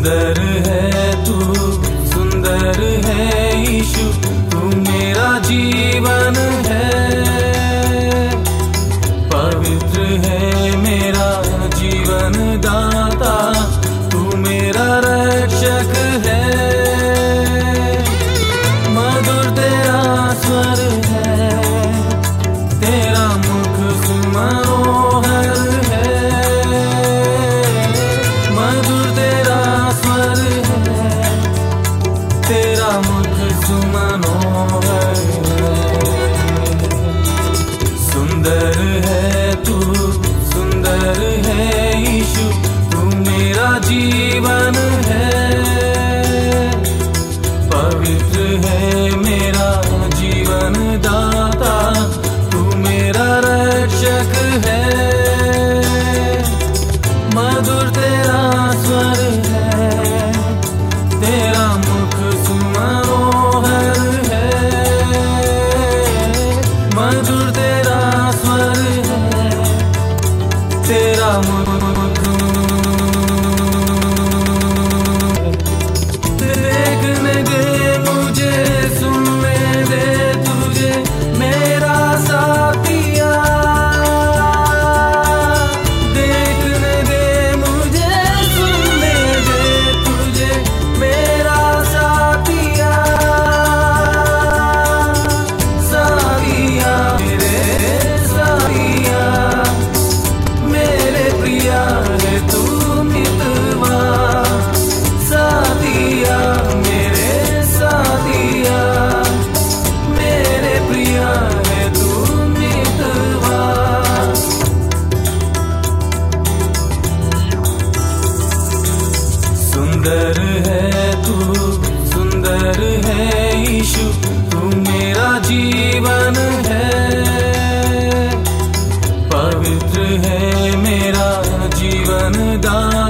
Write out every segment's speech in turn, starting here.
सुंदर है तू, सुंदर है यीशु तू मेरा जीवन है। पवित्र है मेरा जीवन दाता मधुर तेरा स्वर है तेरा मुख सुमनोहर है। मधुर तेरा स्वर है तेरा मुख सुंदर है तू, सुंदर है ईशु, तू मेरा जीवन है। पवित्र है मेरा जीवन दान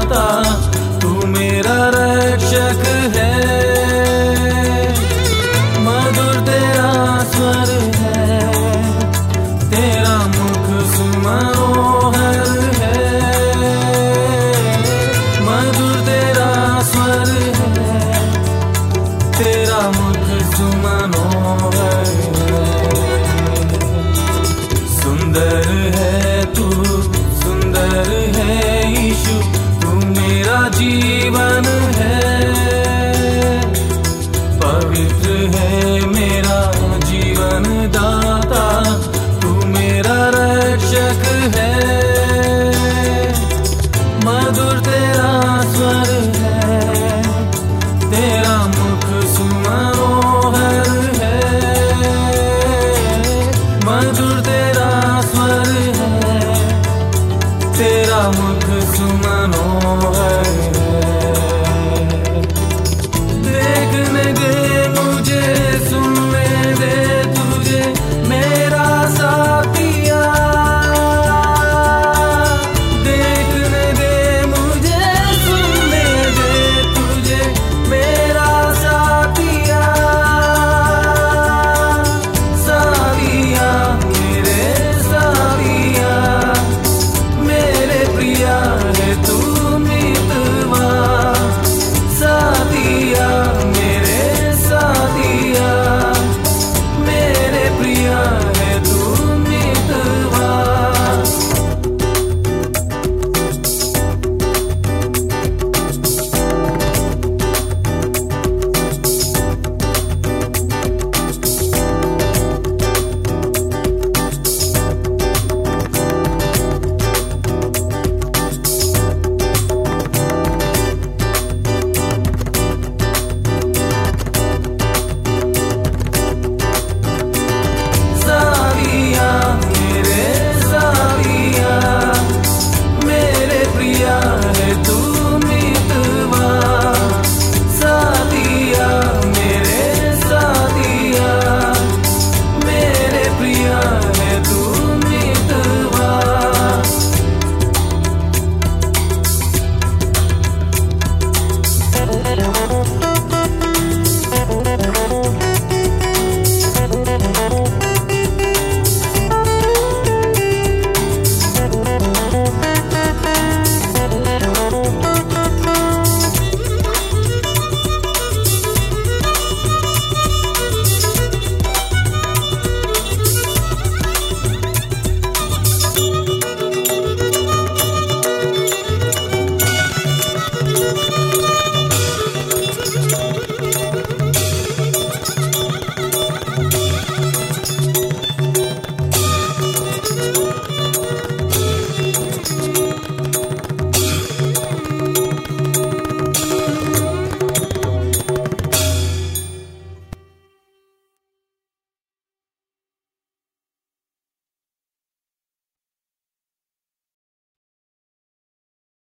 मुख सुंदर है तू सुंदर है यीशु तू मेरा जीवन।